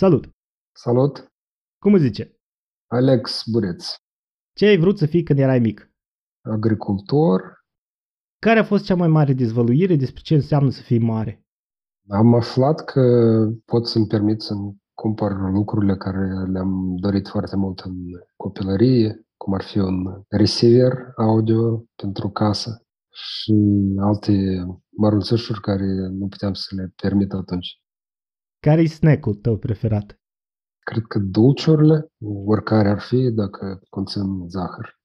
Salut! Salut! Cum îți zice? Alex Bureț, Ce ai vrut să fii când erai mic? agricultor. Care a fost cea mai mare dezvăluire despre ce înseamnă să fii mare? Am aflat că pot să-mi permit să-mi cumpăr lucrurile care le-am dorit foarte mult în copilărie, cum ar fi un receiver audio pentru casă și alte mărunțășuri care nu puteam să le permit atunci. Care e snack-ul tău preferat? Cred că dulciurile, oricare ar fi, dacă conțin zahăr.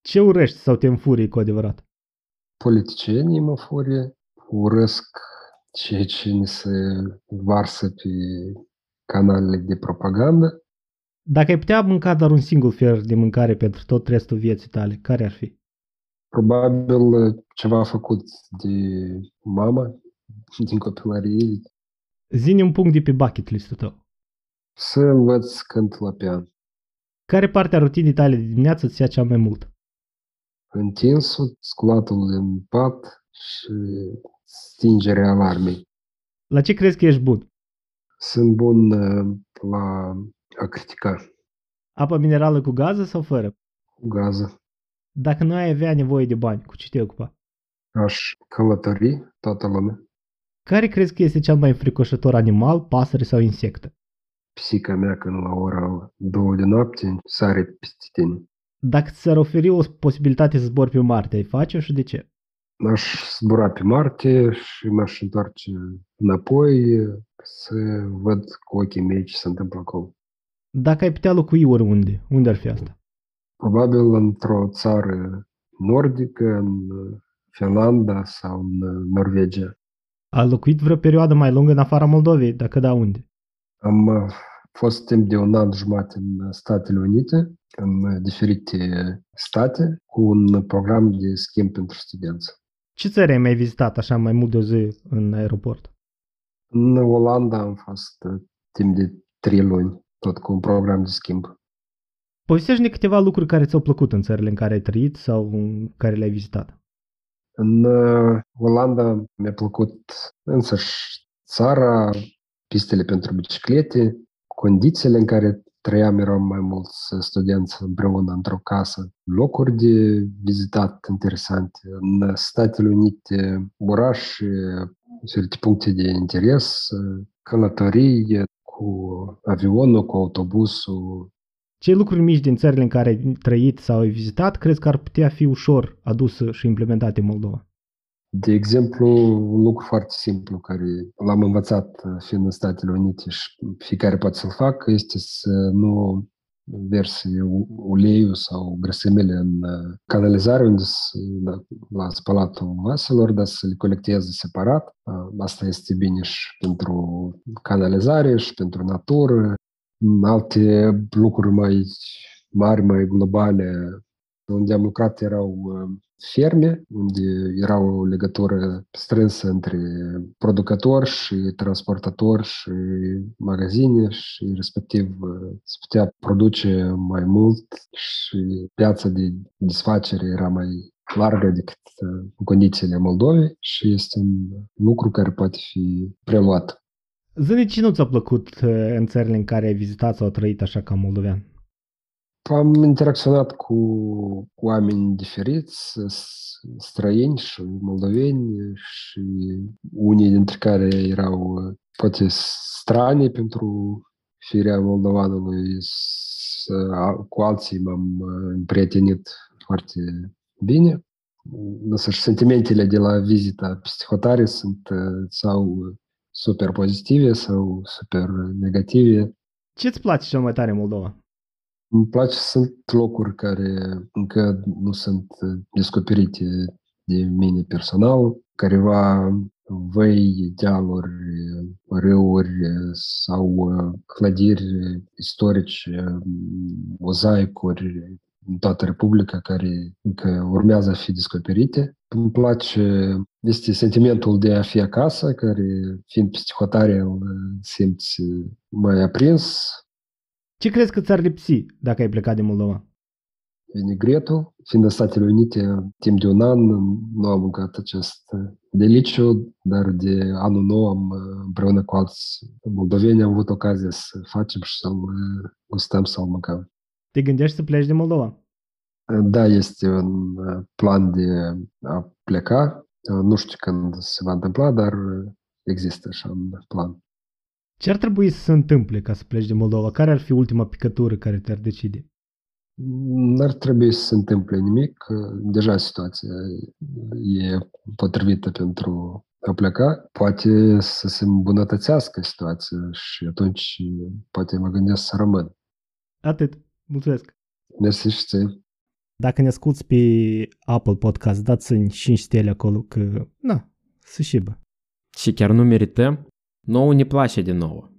Ce urăști sau te înfurii cu adevărat? Politicienii mă furie, urăsc ceea ce ni se varsă pe canalele de propagandă. Dacă ai putea mânca doar un singur fel de mâncare pentru tot restul vieții tale, care ar fi? Probabil ceva făcut de mama din copilărie, Zine un punct de pe bucket list-ul tău. să învăț cânt la pian. Care parte a rutinii tale de dimineață îți ia cea mai mult? Întinsul, sculatul în pat și stingerea alarmei. La ce crezi că ești bun? Sunt bun uh, la a critica Apă minerală cu gază sau fără? cu gază. Dacă nu ai avea nevoie de bani, cu ce te ocupa? Aș călători toată lumea. Care crezi că este cel mai înfricoșător animal, pasăre sau insectă? Pisica mea când la ora două de noapte sare peste tine. Dacă ți-ar oferi o posibilitate să zbori pe Marte, ai face-o și de ce? Aș zbura pe Marte și m-aș întoarce înapoi să văd cu ochii mei ce se întâmplă acolo. Dacă ai putea locui oriunde, unde ar fi asta? Probabil într-o țară nordică, în Finlanda sau în Norvegia. Ai locuit vreo perioadă mai lungă în afara Moldovei, dacă da, unde? Am uh, fost timp de un an jumătate în Statele Unite, în diferite state, cu un program de schimb pentru studenți. Ce țări ai mai vizitat așa mai mult de o zi în aeroport? În Olanda am fost uh, timp de trei luni, tot cu un program de schimb. Povestește-ne câteva lucruri care ți-au plăcut în țările în care ai trăit sau în care le-ai vizitat. În uh, Olanda mi-a plăcut însăși țara, pistele pentru biciclete, condițiile în care trăiam, eram mai mulți studenți împreună într-o casă, locuri de vizitat interesante. În Statele Unite, orașe, diferite puncte de interes, călătorii cu avionul, cu autobusul, Ce lucruri mici din țările în care ai trăit sau ai vizitat crezi că ar putea fi ușor adusă și implementate în Moldova? De exemplu, un lucru foarte simplu care l-am învățat uh, fiind în Statele Unite și fiecare poate să-l facă este să nu verse u- uleiul sau grăsimile în uh, canalizare unde se, la, la spălatul vaselor, dar să le colecteze separat. Uh, Asta este bine și pentru canalizare și pentru natură. Alte lucruri mai mari, mai globale, unde am lucrat erau uh, ferme, unde era o legătură strânsă între producători și transportatori și magazine și respectiv uh, se putea produce mai mult și piața de desfacere era mai largă decât uh, în condițiile Moldovei și este un lucru care poate fi preluat. Zine ce nu ți-a plăcut uh, în țările în care ai vizitat sau trăit așa ca moldovean? Am interacționat cu oameni diferiți, s- străini și moldoveni și unii dintre care erau uh, poate strani pentru firea moldovanului. S- a- Cu alții m-am uh, împrietenit foarte bine. Însă și sentimentele de la vizita peste hotare sunt uh, sau super pozitive sau super negative. Ce-ți place cel mai tare în Moldova? Îmi place, sunt locuri care încă nu sunt uh, descoperite de mine personal, careva văi, dealuri, râuri sau uh, clădiri istorice, mozaicuri în toată Republica care încă urmează a fi descoperite. Îmi place, este sentimentul de a fi acasă, care fiind peste hotare îl simți mai aprins, Ce crezi că ți-ar lipsi dacă ai plecat din Moldova? vinegretul, fiind în Statele Unite, timp de un an nu am mâncat acest deliciu, dar de anul nou am, împreună cu alți moldoveni, am avut ocazia să facem și să-l gustăm, să-l mâncăm. Te gândești să pleci de Moldova? Da, este un plan de a pleca. Nu știu când se va întâmpla, dar există așa un plan. Ce ar trebui să se întâmple ca să pleci de Moldova? Care ar fi ultima picătură care te-ar decide? N-ar trebui să se întâmple nimic. Deja situația e potrivită pentru a pleca. Poate să se îmbunătățească situația și atunci poate mă gândesc să rămân. Atât. Mulțumesc. Mersi și ție. Dacă ne asculti pe Apple Podcast, dați-mi 5 stele acolo că, na, să șibă. Și chiar nu merităm? Nouă ne place de nouă.